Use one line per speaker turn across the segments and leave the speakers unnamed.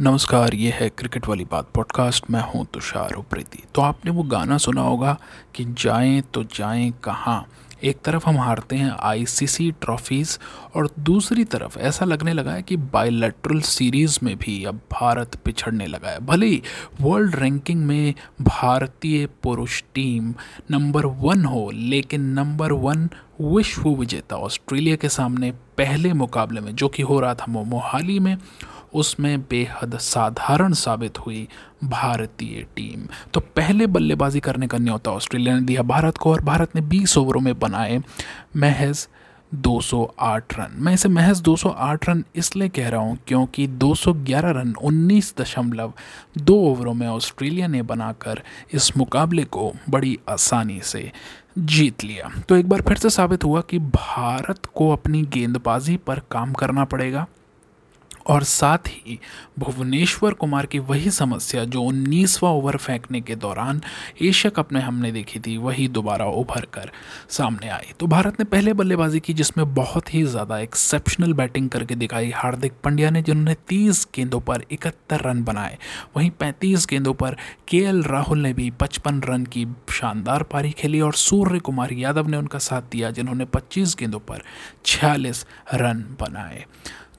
नमस्कार, ये है क्रिकेट वाली बात पॉडकास्ट मैं हूँ तुषार उप्रेती। तो आपने वो गाना सुना होगा कि जाएँ तो जाएँ कहाँ? एक तरफ़ हम हारते हैं आईसीसी ट्रॉफीज़ और दूसरी तरफ़ ऐसा लगने लगा है कि बायलैटरल सीरीज़ में भी अब भारत पिछड़ने लगा है। भले ही वर्ल्ड रैंकिंग में भारतीय पुरुष टीम नंबर वन हो, लेकिन नंबर वन विश्व विजेता ऑस्ट्रेलिया के सामने पहले मुकाबले में, जो कि हो रहा था मोहाली में उसमें बेहद साधारण साबित हुई भारतीय टीम। तो पहले बल्लेबाजी करने का न्योता ऑस्ट्रेलिया ने दिया भारत को और भारत ने 20 ओवरों में बनाए महज 208 रन। मैं इसे महज 208 रन इसलिए कह रहा हूँ क्योंकि 211 रन उन्नीस दशमलव दो ओवरों में ऑस्ट्रेलिया ने बनाकर इस मुकाबले को बड़ी आसानी से जीत लिया। तो एक बार फिर से साबित हुआ कि भारत को अपनी गेंदबाजी पर काम करना पड़ेगा। और साथ ही भुवनेश्वर कुमार की वही समस्या जो उन्नीसवा ओवर फेंकने के दौरान एशिया कप में हमने देखी थी, वही दोबारा उभर कर सामने आई। तो भारत ने पहले बल्लेबाजी की जिसमें बहुत ही ज़्यादा एक्सेप्शनल बैटिंग करके दिखाई हार्दिक पांड्या ने, जिन्होंने तीस गेंदों पर इकहत्तर रन बनाए। वहीं पैंतीस गेंदों पर के राहुल ने भी पचपन रन की शानदार पारी खेली और सूर्य कुमार यादव ने उनका साथ दिया, जिन्होंने पच्चीस गेंदों पर छियालीस रन बनाए।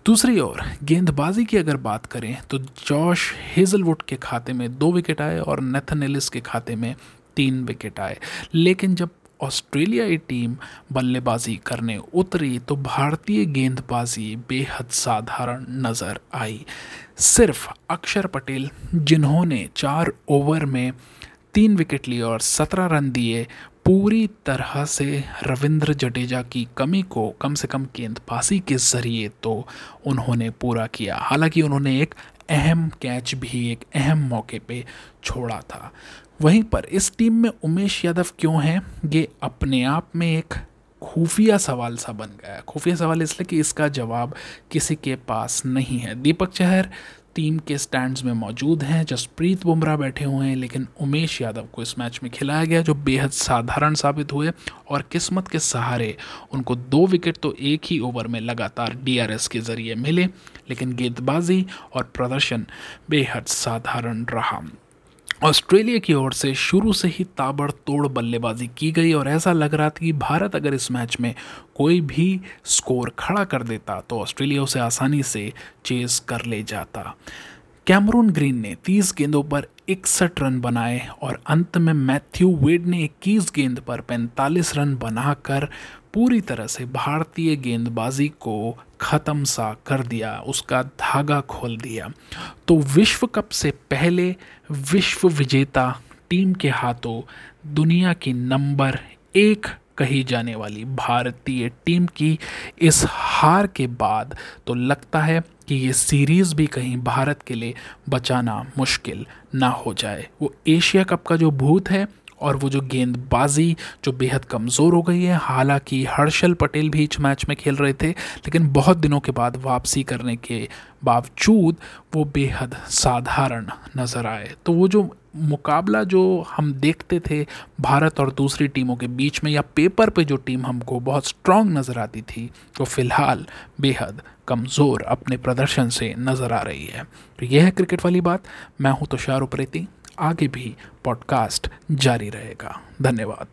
दूसरी ओर, गेंदबाजी की अगर बात करें तो जॉश हेजलवुड के खाते में दो विकेट आए और नेथन एलिस के खाते में तीन विकेट आए। लेकिन जब ऑस्ट्रेलियाई टीम बल्लेबाजी करने उतरी तो भारतीय गेंदबाजी बेहद साधारण नज़र आई। सिर्फ़ अक्षर पटेल, जिन्होंने चार ओवर में तीन विकेट लिए और सत्रह रन दिए पूरी तरह से रविंद्र जडेजा की कमी को कम से कम गेंदबाजी के ज़रिए तो उन्होंने पूरा किया। हालाँकि उन्होंने एक अहम कैच भी एक अहम मौके पे छोड़ा था। वहीं पर इस टीम में उमेश यादव क्यों हैं? ये अपने आप में एक खुफिया सवाल सा बन गया। खुफिया सवाल इसलिए कि इसका जवाब किसी के पास नहीं है। दीपक चहर टीम के स्टैंड्स में मौजूद हैं जसप्रीत बुमराह बैठे हुए हैं, लेकिन उमेश यादव को इस मैच में खिलाया गया, जो बेहद साधारण साबित हुए और किस्मत के सहारे उनको दो विकेट तो एक ही ओवर में लगातार डीआरएस के ज़रिए मिले, लेकिन गेंदबाजी और प्रदर्शन बेहद साधारण रहा। ऑस्ट्रेलिया की ओर से शुरू से ही ताबड़तोड़ बल्लेबाजी की गई और ऐसा लग रहा था कि भारत अगर इस मैच में कोई भी स्कोर खड़ा कर देता तो ऑस्ट्रेलिया उसे आसानी से चेस कर ले जाता। कैमरून ग्रीन ने 30 गेंदों पर इकसठ रन बनाए और अंत में मैथ्यू वेड ने 21 गेंद पर 45 रन बनाकर पूरी तरह से भारतीय गेंदबाजी को ख़त्म सा कर दिया, उसका धागा खोल दिया। तो विश्व कप से पहले विश्व विजेता टीम के हाथों दुनिया की नंबर एक कही जाने वाली भारतीय टीम की इस हार के बाद तो लगता है कि ये सीरीज़ भी कहीं भारत के लिए बचाना मुश्किल ना हो जाए। वो एशिया कप का जो भूत है और वो जो गेंदबाजी, जो बेहद कमज़ोर हो गई है, हालाँकि हर्षल पटेल भी इस मैच में खेल रहे थे, लेकिन बहुत दिनों के बाद वापसी करने के बावजूद वो बेहद साधारण नज़र आए। तो वो जो मुकाबला जो हम देखते थे भारत और दूसरी टीमों के बीच में, या पेपर पे जो टीम हमको बहुत स्ट्रांग नज़र आती थी, वो फ़िलहाल बेहद कमज़ोर अपने प्रदर्शन से नज़र आ रही है। तो यह है क्रिकेट वाली बात, मैं हूँ तुषार उप्रेती। आगे भी पॉडकास्ट जारी रहेगा। धन्यवाद।